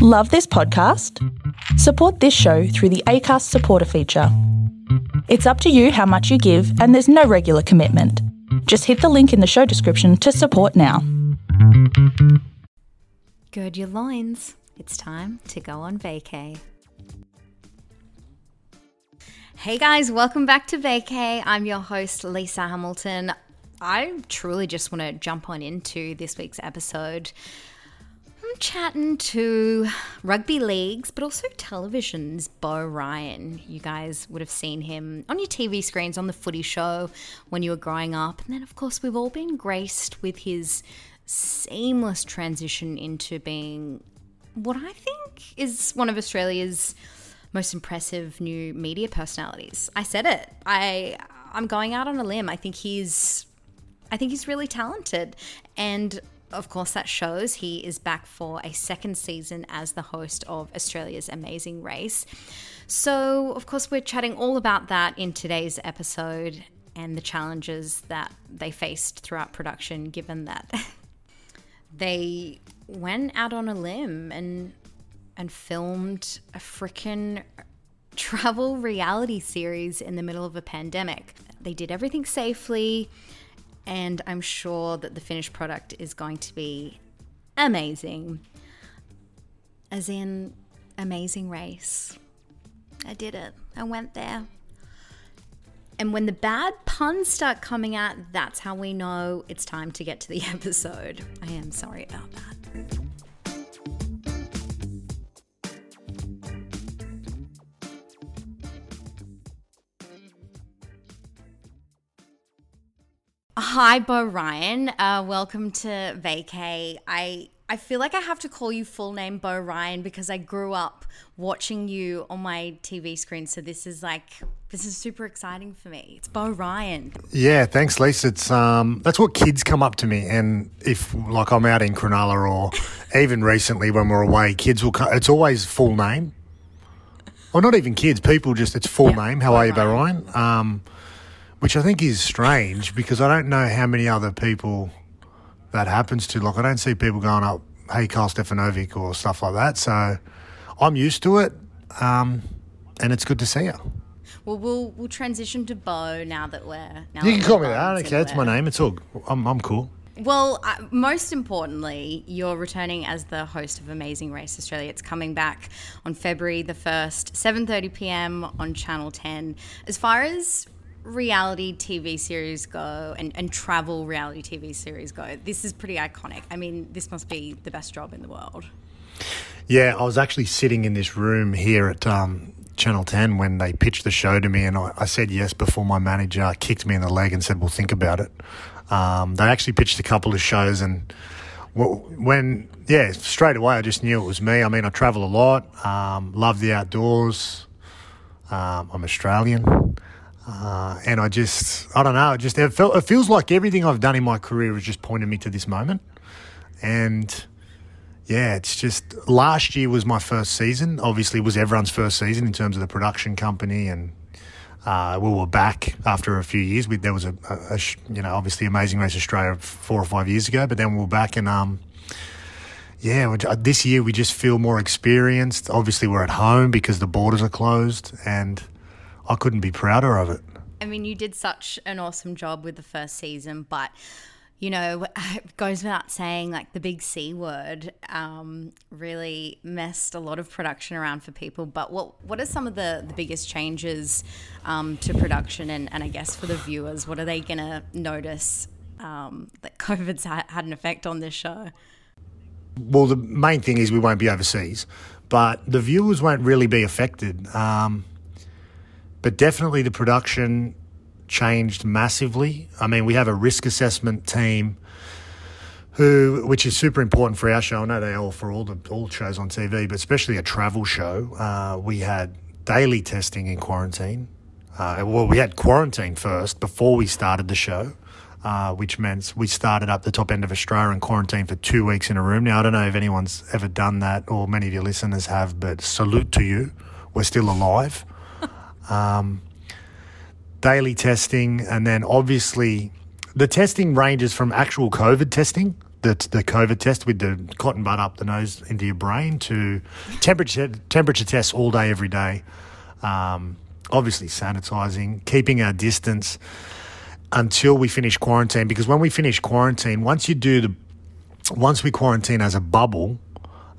Love this podcast? Support this show through the ACAST supporter feature. It's up to you how much you give, and there's no regular commitment. Just hit the link in the show description to support now. Gird your loins. It's time to go on vacay. Hey guys, welcome back to Vacay. I'm your host, Lisa Hamilton. I truly just want to jump on into this week's episode. I'm chatting to rugby leagues, but also television's Beau Ryan. You guys would have seen him on your TV screens on the footy show when you were growing up. And then, of course, we've all been graced with his seamless transition into being what I think is one of Australia's most impressive new media personalities. I said it. I I'm going out on a limb. I think he's I think he's really talented and of course, that shows he is back for a second season as the host of Australia's Amazing Race. So, of course, we're chatting all about that in today's episode and the challenges that they faced throughout production, given that they went out on a limb and and filmed a freaking travel reality series in the middle of a pandemic. They did everything safely, and I'm sure that the finished product is going to be amazing. As in, amazing race. I did it. I went there. And when the bad puns start coming out, that's how we know it's time to get to the episode. I am sorry about that. Hi, Beau Ryan. Uh, welcome to Vacay. I I feel like I have to call you full name Beau Ryan because I grew up watching you on my TV screen. So this is like this is super exciting for me. It's Beau Ryan. Yeah, thanks, Lisa. It's um that's what kids come up to me, and if like I'm out in Cronulla or even recently when we're away, kids will. come. It's always full name. Or not even kids, people just it's full Yep, name. How Beau are you, Beau Ryan. Ryan? Um, which I think is strange because I don't know how many other people that happens to. Like, I don't see people going up, hey, Carl Stefanovic or stuff like that. So I'm used to it. Um, and it's good to see you. Well, we'll we'll transition to Beau now that we're now You can call me that. Okay, it's my name. It's all. I'm, I'm cool. Well, uh, most importantly, you're returning as the host of Amazing Race Australia. It's coming back on February the 1st, 7:30 p.m. on Channel 10. As far as reality TV series go and, and travel reality TV series go, this is pretty iconic. I mean, this must be the best job in the world. Yeah, I was actually sitting in this room here at um, Channel 10 when they pitched the show to me, and I, I said yes before my manager kicked me in the leg and said, Well, think about it. Um, they actually pitched a couple of shows, and when, yeah, straight away I just knew it was me. I mean, I travel a lot, um, love the outdoors, um, I'm Australian. Uh, and I just, I don't know, it just it, felt, it feels like everything I've done in my career has just pointed me to this moment. And yeah, it's just last year was my first season. Obviously, it was everyone's first season in terms of the production company, and uh, we were back after a few years. We, there was a, a, a you know obviously Amazing Race Australia four or five years ago, but then we were back and um, yeah, we- this year we just feel more experienced. Obviously, we're at home because the borders are closed, and I couldn't be prouder of it. I mean, you did such an awesome job with the first season, but you know, it goes without saying, like the big C word um, really messed a lot of production around for people. But what what are some of the, the biggest changes um, to production and, and I guess for the viewers? What are they going to notice um, that COVID's ha- had an effect on this show? well, the main thing is we won't be overseas, but the viewers won't really be affected. Um, but definitely the production changed massively. I mean, we have a risk assessment team who, which is super important for our show. I know they are for all the all shows on TV, but especially a travel show. Uh, we had daily testing in quarantine. Uh, well, we had quarantine first before we started the show uh, which meant we started up the top end of Australia and quarantined for two weeks in a room. Now, I don't know if anyone's ever done that or many of your listeners have, but salute to you. We're still alive. Um, daily testing, and then obviously the testing ranges from actual COVID testing the the COVID test with the cotton bud up the nose into your brain to temperature temperature tests all day every day. Um, obviously sanitizing, keeping our distance until we finish quarantine. Because when we finish quarantine, once you do the once we quarantine as a bubble,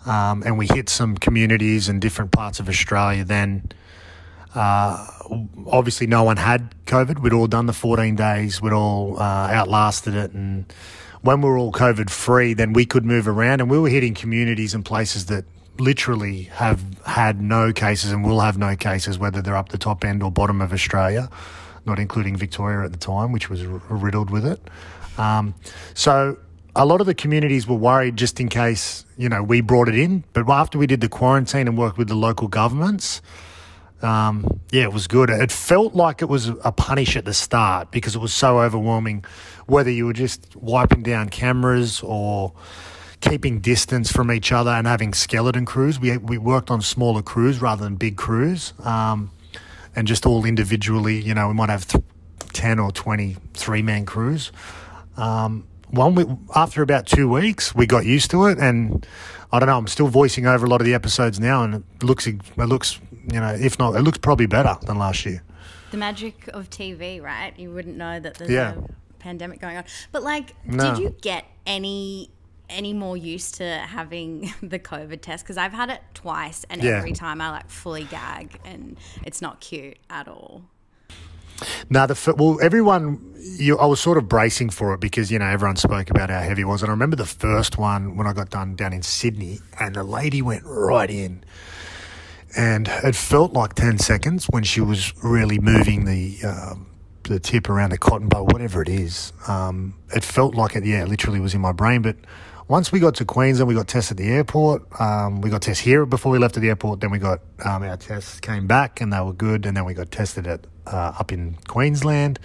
um, and we hit some communities in different parts of Australia, then uh, obviously no one had COVID. We'd all done the 14 days. We'd all uh, outlasted it, and when we were all COVID free, then we could move around and we were hitting communities and places that literally have had no cases and will have no cases, whether they're up the top end or bottom of Australia, not including Victoria at the time, which was riddled with it. Um, so a lot of the communities were worried just in case, you know, we brought it in. But after we did the quarantine and worked with the local governments, um, yeah, it was good. It felt like it was a punish at the start because it was so overwhelming, whether you were just wiping down cameras or keeping distance from each other and having skeleton crews. We, we worked on smaller crews rather than big crews um, and just all individually, you know, we might have th- 10 or 20 three man crews. Um, one week, after about two weeks, we got used to it and I don't know. I'm still voicing over a lot of the episodes now, and it looks it looks you know if not it looks probably better than last year. The magic of TV, right? You wouldn't know that there's Yeah. a pandemic going on. But like, No. did you get any any more used to having the COVID test? Because I've had it twice, and Yeah. every time I like fully gag, and it's not cute at all. No, the well, everyone, you, I was sort of bracing for it because you know everyone spoke about how heavy it was, and I remember the first one when I got done down in Sydney, and the lady went right in, and it felt like ten seconds when she was really moving the um, the tip around the cotton bud, whatever it is. Um, it felt like it, yeah, literally was in my brain, but. Once we got to Queensland, we got tested at the airport. Um, we got tests here before we left at the airport. Then we got um, our tests came back and they were good. And then we got tested at uh, up in Queensland.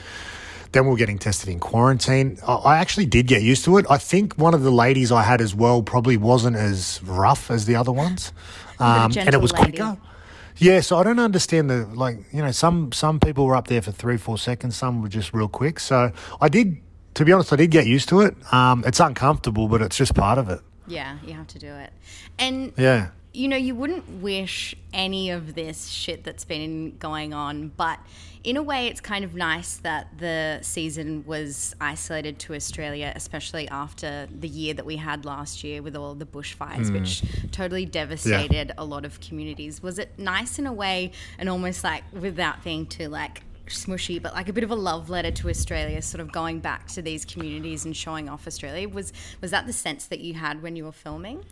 Then we were getting tested in quarantine. I- I actually did get used to it. I think one of the ladies I had as well probably wasn't as rough as the other ones, um, and it was lady. quicker. Yeah, so I don't understand the like. You know, some some people were up there for three, four seconds. Some were just real quick. So I did, to be honest, I did get used to it. Um, it's uncomfortable, but it's just part of it. Yeah, you have to do it. And Yeah. You know, you wouldn't wish any of this shit that's been going on, but in a way, it's kind of nice that the season was isolated to Australia, especially after the year that we had last year with all the bushfires, hmm. which totally devastated a lot of communities. Was it nice in a way, and almost like without being too like smushy, but like a bit of a love letter to Australia, sort of going back to these communities and showing off Australia? Was was that the sense that you had when you were filming?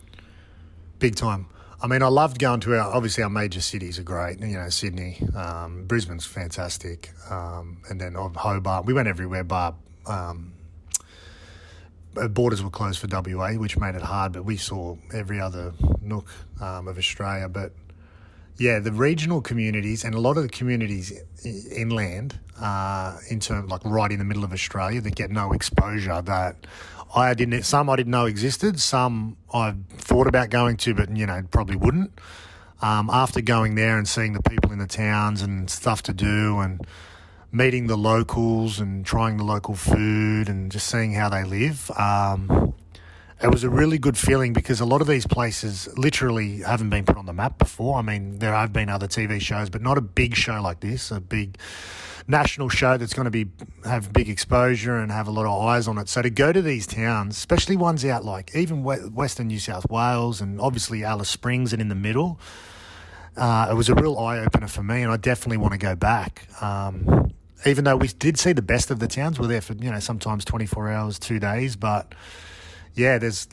big time. I mean, I loved going to our obviously our major cities are great. You know, Sydney, um, Brisbane's fantastic, um, and then Hobart. We went everywhere, but um, uh, borders were closed for WA, which made it hard. But we saw every other nook um, of Australia. But yeah, the regional communities and a lot of the communities inland, uh, in terms like right in the middle of Australia, that get no exposure. That I didn't. Some I didn't know existed. Some I thought about going to, but you know probably wouldn't. Um, after going there and seeing the people in the towns and stuff to do and meeting the locals and trying the local food and just seeing how they live. Um, it was a really good feeling because a lot of these places literally haven't been put on the map before. I mean, there have been other TV shows, but not a big show like this, a big national show that's going to be have big exposure and have a lot of eyes on it. So to go to these towns, especially ones out like even Western New South Wales and obviously Alice Springs and in the middle, uh, it was a real eye opener for me, and I definitely want to go back. Um, even though we did see the best of the towns, we're there for you know sometimes twenty four hours, two days, but yeah, there's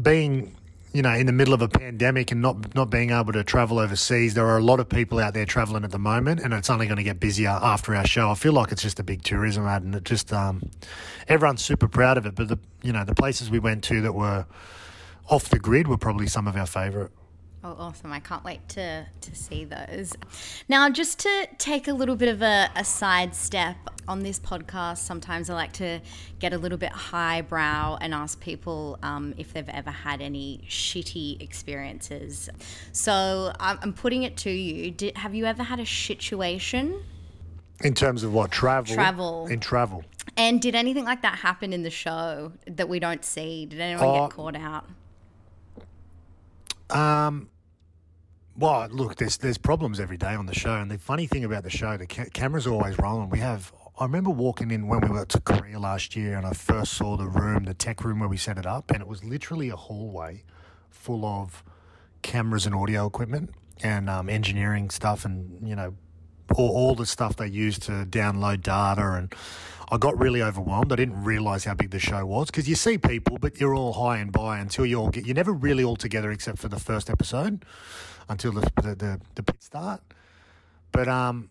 being you know in the middle of a pandemic and not not being able to travel overseas. There are a lot of people out there traveling at the moment, and it's only going to get busier after our show. I feel like it's just a big tourism ad, and it just um, everyone's super proud of it. But the you know the places we went to that were off the grid were probably some of our favourite. Oh, awesome. I can't wait to, to see those. Now, just to take a little bit of a, a side step on this podcast, sometimes I like to get a little bit highbrow and ask people um, if they've ever had any shitty experiences. So I'm, I'm putting it to you. Did, have you ever had a situation? In terms of what travel? Travel. In travel. And did anything like that happen in the show that we don't see? Did anyone Oh. get caught out? Um, well, look, there's there's problems every day on the show, and the funny thing about the show, the ca- cameras are always rolling. We have. I remember walking in when we went to Korea last year, and I first saw the room, the tech room where we set it up, and it was literally a hallway full of cameras and audio equipment and um, engineering stuff, and you know, all, all the stuff they use to download data and. I got really overwhelmed. I didn't realize how big the show was because you see people, but you're all high and by until you all get. You're never really all together except for the first episode, until the the, the, the pit start. But um,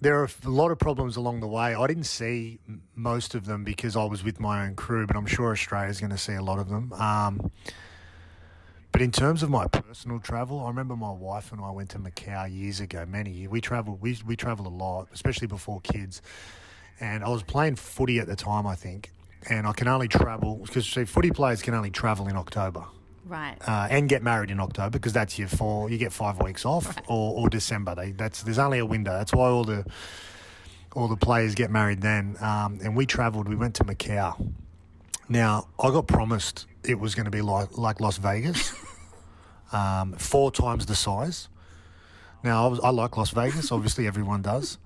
there are a lot of problems along the way. I didn't see most of them because I was with my own crew, but I'm sure Australia's going to see a lot of them. Um, but in terms of my personal travel, I remember my wife and I went to Macau years ago. Many years. we travel we we travel a lot, especially before kids. And I was playing footy at the time, I think, and I can only travel because see, footy players can only travel in October Right. uh, and get married in October because that's your four. You get five weeks off, or, or December. They that's there's only a window. That's why all the all the players get married then. Um, and we travelled. We went to Macau. Now I got promised it was going to be like like Las Vegas, um, four times the size. Now I was I like Las Vegas. Obviously, everyone does.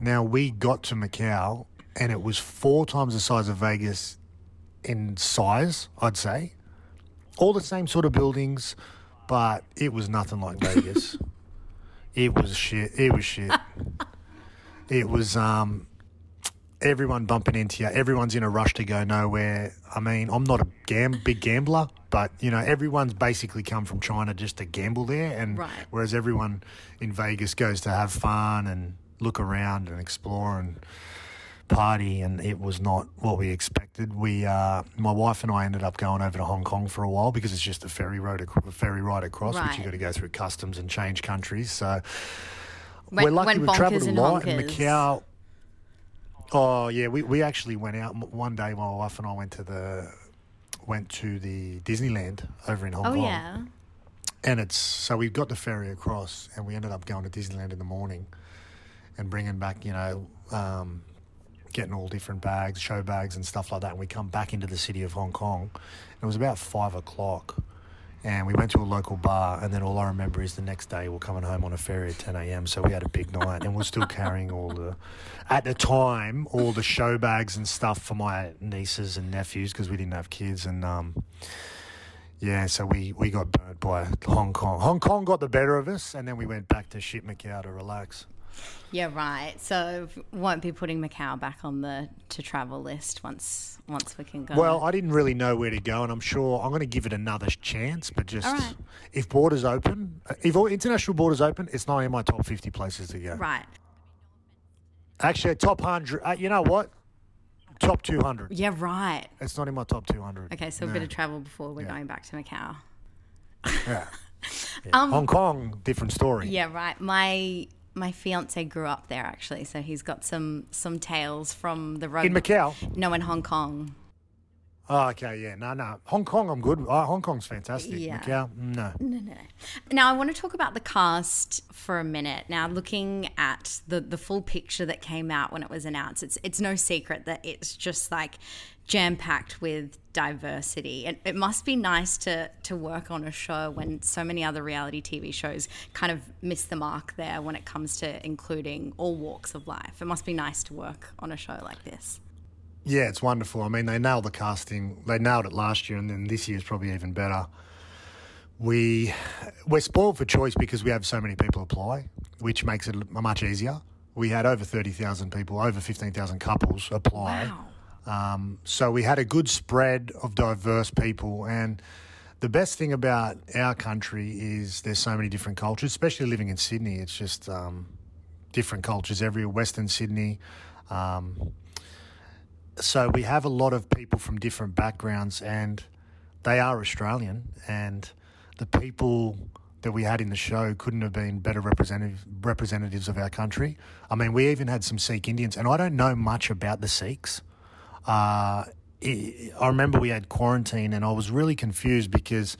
Now we got to Macau, and it was four times the size of Vegas in size. I'd say all the same sort of buildings, but it was nothing like Vegas. it was shit. It was shit. it was um, everyone bumping into you. Everyone's in a rush to go nowhere. I mean, I'm not a gam- big gambler, but you know, everyone's basically come from China just to gamble there, and Right. whereas everyone in Vegas goes to have fun and look around and explore and party, and it was not what we expected. We, uh, my wife and I, ended up going over to Hong Kong for a while because it's just a ferry road, ac- ferry ride across, which Right. you got to go through customs and change countries. So Went- we're lucky we've travelled a in lot. And. Macau. Oh yeah, we, we actually went out one day. My wife and I went to the went to the Disneyland over in Hong Oh Kong yeah. and it's so we got the ferry across and we ended up going to Disneyland in the morning and bringing back you know um, getting all different bags show bags and stuff like that and we come back into the city of Hong Kong it was about five o'clock and we went to a local bar and then all I remember is the next day we're coming home on a ferry at 10 a.m. so we had a big night and we're still carrying all the at the time all the show bags and stuff for my nieces and nephews because we didn't have kids and um, yeah, so we, we got burnt by Hong Kong. Hong Kong got the better of us, and then we went back to shit Macau to relax. Yeah, right. So won't be putting Macau back on the to travel list once once we can go. Well, I didn't really know where to go, and I'm sure I'm going to give it another chance. But just right. if borders open, if all international borders open, it's not in my top 50 places to go. right. Actually, top 100. Uh, you know what? Top 200. Yeah, right. It's not in my top 200. Okay, so a bit of travel before we're Yeah. going back to Macau. Yeah. Yeah. Um, Hong Kong, different story. Yeah, right. My my fiance grew up there actually, so he's got some some tales from the road. In Macau. No, in Hong Kong. Oh, okay, yeah. No, no. Hong Kong, I'm good. Uh, Hong Kong's fantastic. Yeah. Macau, no. No, no, no. Now I want to talk about the cast for a minute. Now, looking at the the full picture that came out when it was announced, it's it's no secret that it's just like jam packed with diversity. And it must be nice to to work on a show when so many other reality TV shows kind of miss the mark there when it comes to including all walks of life. It must be nice to work on a show like this. Yeah, it's wonderful. I mean, they nailed the casting. They nailed it last year, and then this year is probably even better. We we're spoiled for choice because we have so many people apply, which makes it much easier. We had over thirty thousand people, over fifteen thousand couples apply. Wow. Um, so we had a good spread of diverse people, and the best thing about our country is there's so many different cultures, especially living in Sydney. It's just um, different cultures everywhere. Western Sydney. Um, so we have a lot of people from different backgrounds, and they are Australian. And the people that we had in the show couldn't have been better representative representatives of our country. I mean, we even had some Sikh Indians, and I don't know much about the Sikhs. Uh, I I remember we had quarantine, and I was really confused because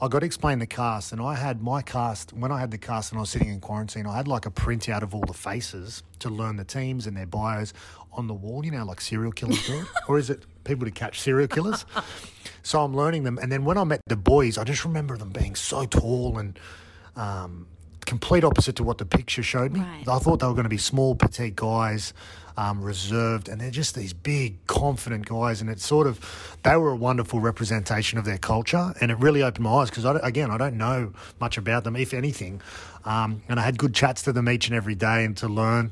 I got to explain the cast, and I had my cast when I had the cast and I was sitting in quarantine. I had like a printout of all the faces to learn the teams and their bios on the wall. You know, like serial killers do it, or is it people to catch serial killers? so I'm learning them, and then when I met the boys, I just remember them being so tall and. Um, complete opposite to what the picture showed me. Right. I thought they were going to be small, petite guys, um, reserved, and they're just these big, confident guys. And it's sort of, they were a wonderful representation of their culture. And it really opened my eyes because, again, I don't know much about them, if anything. Um, and I had good chats to them each and every day and to learn.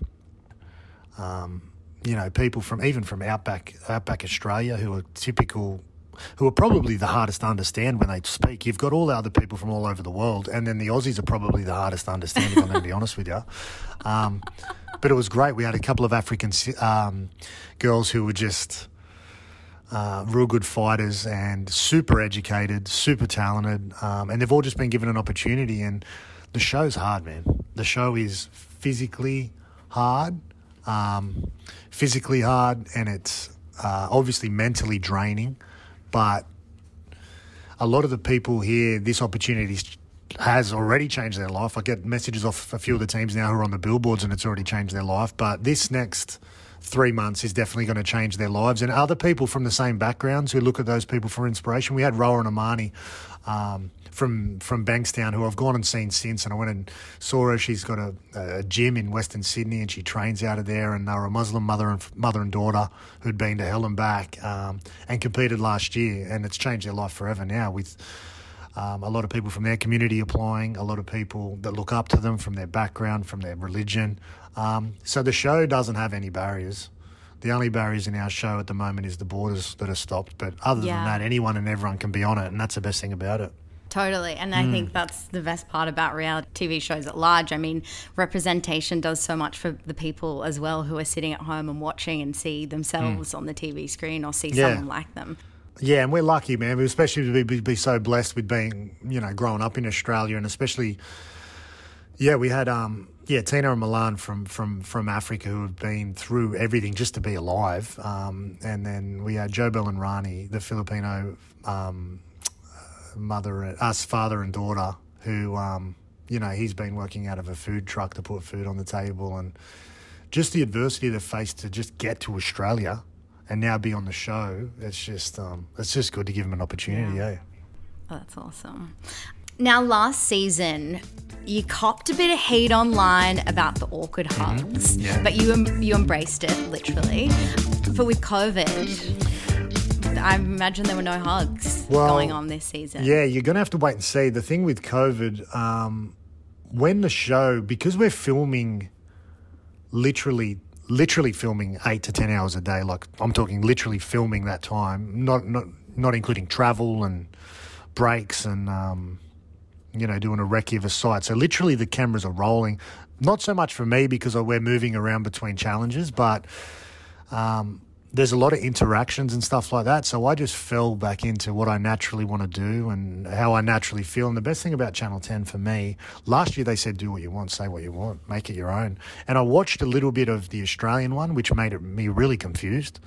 Um, you know, people from even from outback outback Australia who are typical who are probably the hardest to understand when they speak. You've got all the other people from all over the world, and then the Aussies are probably the hardest to understand, if I'm going to be honest with you. Um, but it was great. We had a couple of African um, girls who were just uh, real good fighters and super educated, super talented, um, and they've all just been given an opportunity. And the show's hard, man. The show is physically hard, um, physically hard, and it's uh, obviously mentally draining but a lot of the people here, this opportunity has already changed their life. I get messages off a few of the teams now who are on the billboards, and it's already changed their life. But this next three months is definitely going to change their lives. And other people from the same backgrounds who look at those people for inspiration. We had Rowan Amani um, from from Bankstown, who I've gone and seen since. And I went and saw her. She's got a, a gym in Western Sydney, and she trains out of there. And they were a Muslim mother and mother and daughter who'd been to hell and back um, and competed last year, and it's changed their life forever now with. Um, a lot of people from their community applying, a lot of people that look up to them from their background, from their religion. Um, so the show doesn't have any barriers. The only barriers in our show at the moment is the borders that are stopped. But other Yeah. than that, anyone and everyone can be on it, and that's the best thing about it. Totally. And I think that's the best part about reality TV shows at large. I mean, representation does so much for the people as well who are sitting at home and watching and see themselves on the TV screen or see Yeah. someone like them. Yeah, and we're lucky, man. Especially to be, be so blessed with being, you know, growing up in Australia, and especially, yeah, we had, um, yeah, Tina and Milan from from from Africa who have been through everything just to be alive, um, and then we had Jobel and Rani, the Filipino um, mother, us father and daughter, who, um, you know, he's been working out of a food truck to put food on the table, and just the adversity they faced to just get to Australia and now be on the show. It's just, um, it's just good to give them an opportunity. Yeah. Oh, that's awesome. Now, last season, you copped a bit of hate online about the awkward hugs, Yeah. but you you embraced it literally. But with COVID, I imagine there were no hugs Well, going on this season. Yeah, you're going to have to wait and see. The thing with COVID, um, when the show, because we're filming literally, literally filming eight to 10 hours a day, like I'm talking literally filming that time, not, not, not including travel and breaks and, um, you know, doing a recce of a site. So literally the cameras are rolling. Not so much for me because we're moving around between challenges, but um, there's a lot of interactions and stuff like that. So I just fell back into what I naturally want to do and how I naturally feel. And the best thing about Channel 10 for me, last year they said, do what you want, say what you want, make it your own. And I watched a little bit of the Australian one, which made me really confused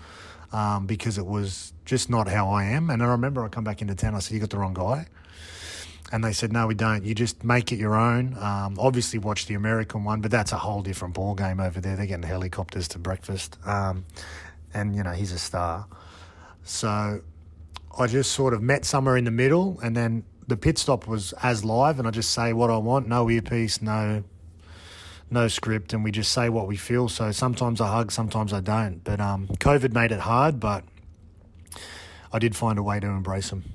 um, because it was just not how I am. And I remember I come back into 10, I said, you got the wrong guy. And they said, no, we don't. You just make it your own. Um, obviously, watch the American one, but that's a whole different ball game over there. They're getting helicopters to breakfast. Um, and, you know, he's a star. So I just sort of met somewhere in the middle, and then the pit stop was as live, and I just say what I want, no earpiece, no no script, and we just say what we feel. So sometimes I hug, sometimes I don't. But um, COVID made it hard, but I did find a way to embrace them.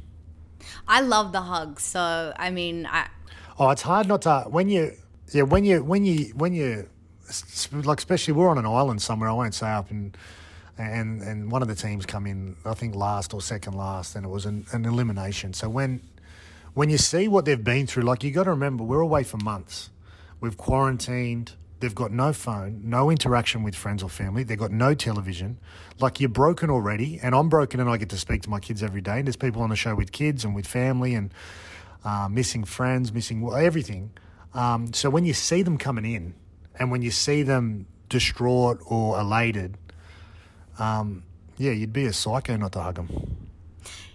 I love the hugs. So, I mean, I, Oh, it's hard not to when you yeah when you when you when you like especially we're on an island somewhere. I won't say up and and and one of the teams come in I think last or second last, and it was an, an elimination. So when when you see what they've been through, like you got to remember we're away for months. We've quarantined. They've got no phone, no interaction with friends or family. They've got no television. Like you're broken already, and I'm broken, and I get to speak to my kids every day. And there's people on the show with kids and with family and uh, missing friends, missing everything. Um, so when you see them coming in, and when you see them distraught or elated, um, yeah, you'd be a psycho not to hug them.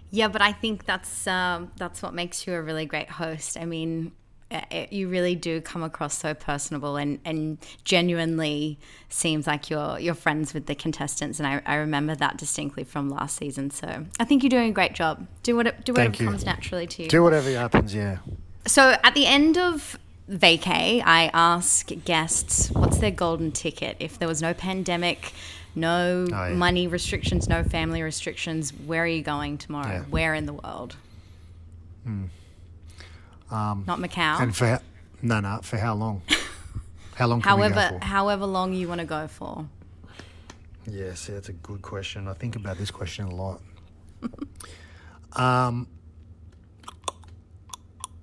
Yeah, but I think that's um, that's what makes you a really great host. I mean, it, you really do come across so personable and, and genuinely seems like you're you're friends with the contestants and I, I remember that distinctly from last season. So I think you're doing a great job. Do what do whatever comes naturally to you. Do whatever happens yeah. So at the end of vacay I ask guests what's their golden ticket if there was no pandemic no oh, yeah. money restrictions no family restrictions where are you going tomorrow yeah. where in the world hmm. Um, Not Macau. And for no, no, for how long? How long? however, however long you want to go for. Yeah, see, that's a good question. I think about this question a lot. um,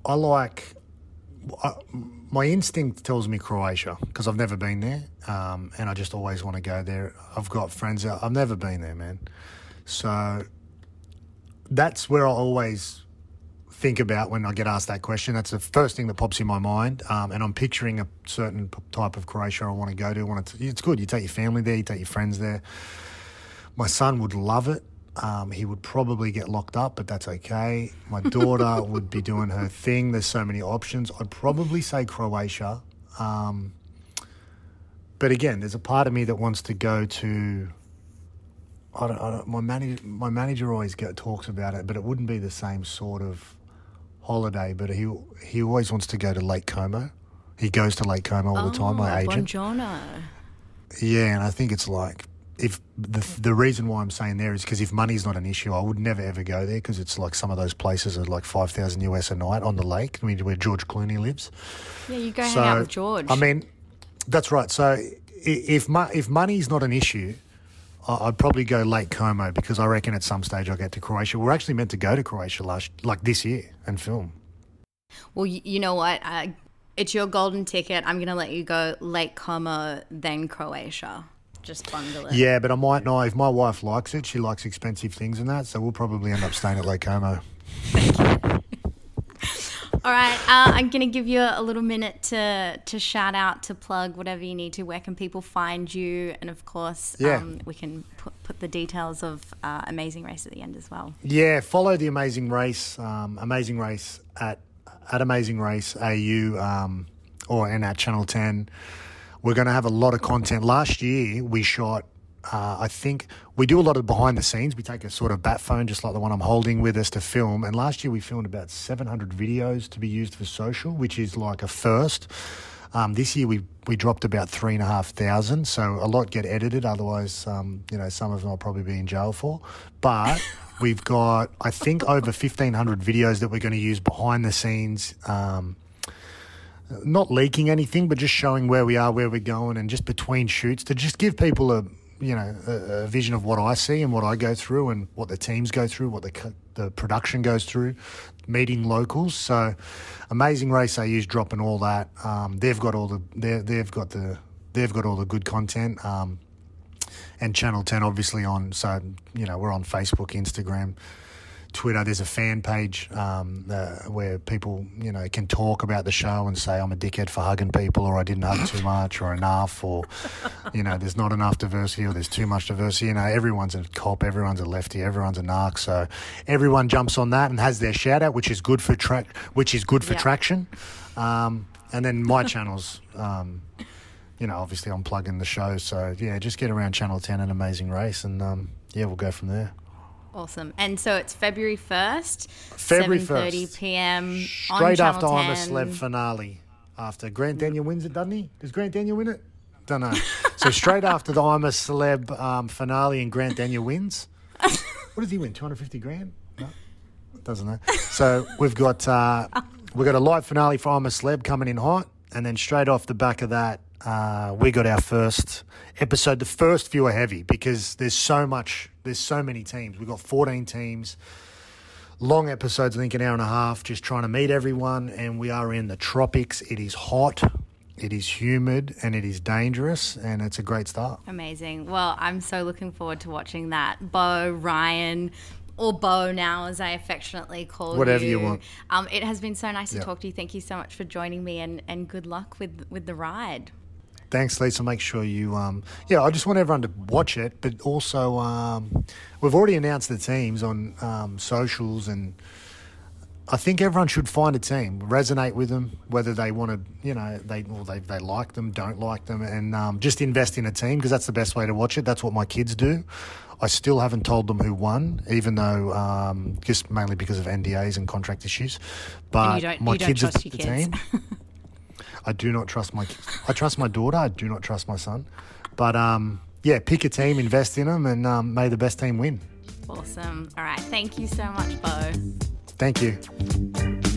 I like. I, my instinct tells me Croatia because I've never been there, um, and I just always want to go there. I've got friends out. I've never been there, man. So that's where I always think about when I get asked that question. That's the first thing that pops in my mind, um, and I'm picturing a certain type of Croatia I want to go to. Want to, it's good. You take your family there, you take your friends there. My son would love it. Um, he would probably get locked up, but that's okay. My daughter would be doing her thing. There's so many options. I'd probably say Croatia. Um, but again, there's a part of me that wants to go to. I don't, I don't, my manager, my manager always get, talks about it, but it wouldn't be the same sort of holiday, but he he always wants to go to Lake Como. He goes to Lake Como all oh, the time. My agent. Bongiorno. Yeah, and I think it's like if the the reason why I'm saying there is because if money's not an issue, I would never ever go there because it's like some of those places are like five thousand US a night on the lake. I mean, where George Clooney lives. Yeah, you go so, hang out with George. I mean, that's right. So if if money's not an issue, I'd probably go Lake Como because I reckon at some stage I'll get to Croatia. We're actually meant to go to Croatia last, like this year, and film. Well, you know what? Uh, it's your golden ticket. I'm going to let you go Lake Como, then Croatia. Just bundle it. Yeah, but I might not. If my wife likes it, she likes expensive things and that, so we'll probably end up staying at Lake Como. All right, uh, I'm going to give you a little minute to to shout out, to plug whatever you need to. Where can people find you? And of course, yeah. Um, we can put, put the details of uh, Amazing Race at the end as well. Yeah, follow the Amazing Race, um, Amazing Race at at Amazing Race AU um, or and at Channel 10. We're going to have a lot of content. Last year, we shot uh, I think we do a lot of behind the scenes. We take a sort of bat phone, just like the one I'm holding with us, to film. And last year we filmed about 700 videos to be used for social, which is like a first. Um, this year we we dropped about three and a half thousand, so a lot get edited. Otherwise, um, you know, some of them I'll probably be in jail for. But we've got, I think, over 1,500 videos that we're going to use behind the scenes. Um, not leaking anything, but just showing where we are, where we're going, and just between shoots to just give people a you know a, a, vision of what I see and what I go through and what the teams go through, what the the production goes through, meeting locals. So, amazing race they use dropping all that. Um, they've got all the they they've got the they've got all the good content. Um, and Channel Ten obviously on. So you know we're on Facebook, Instagram. Twitter, there's a fan page um, uh, where people, you know, can talk about the show and say I'm a dickhead for hugging people, or I didn't hug too much, or enough, or you know, there's not enough diversity, or there's too much diversity. You know, everyone's a cop, everyone's a lefty, everyone's a narc, so everyone jumps on that and has their shout out, which is good for track, which is good for yeah. traction. Um, and then my channels. Um, you know, obviously I'm plugging the show, so yeah, just get around Channel 10 and Amazing Race, and um, yeah, we'll go from there. Awesome. And so it's February 1st, February 7.30 p.m. Straight after 10. I'm a Celeb finale. After Grant Denyer wins it, doesn't he? Does Grant Denyer win it? Don't know. so straight after the I'm a Celeb um, finale and Grant Denyer wins. What does he win? 250 grand? No, doesn't know. So we've got uh, we've got a live finale for I'm a Celeb coming in hot, and then straight off the back of that, uh, we got our first episode. The first few are heavy because there's so much, there's so many teams. We've got 14 teams, long episodes, I think an hour and a half, just trying to meet everyone. And we are in the tropics. It is hot, it is humid, and it is dangerous. And it's a great start. Amazing. Well, I'm so looking forward to watching that. Beau, Ryan, or Beau now, as I affectionately call Whatever you. Whatever you want. Um, it has been so nice to yep. talk to you. Thank you so much for joining me, and, and good luck with with the ride. Thanks, Lisa. Make sure you, um, yeah, I just want everyone to watch it, but also um, we've already announced the teams on um, socials, and I think everyone should find a team, resonate with them, whether they want to, you know, they or they, they like them, don't like them, and um, just invest in a team because that's the best way to watch it. That's what my kids do. I still haven't told them who won, even though um, just mainly because of NDAs and contract issues. But you don't- my you don't kids trust are your the kids. team. I do not trust my. I trust my daughter. I do not trust my son. But um, yeah, pick a team, invest in them, and um, may the best team win. Awesome. All right. Thank you so much, Beau. Thank you.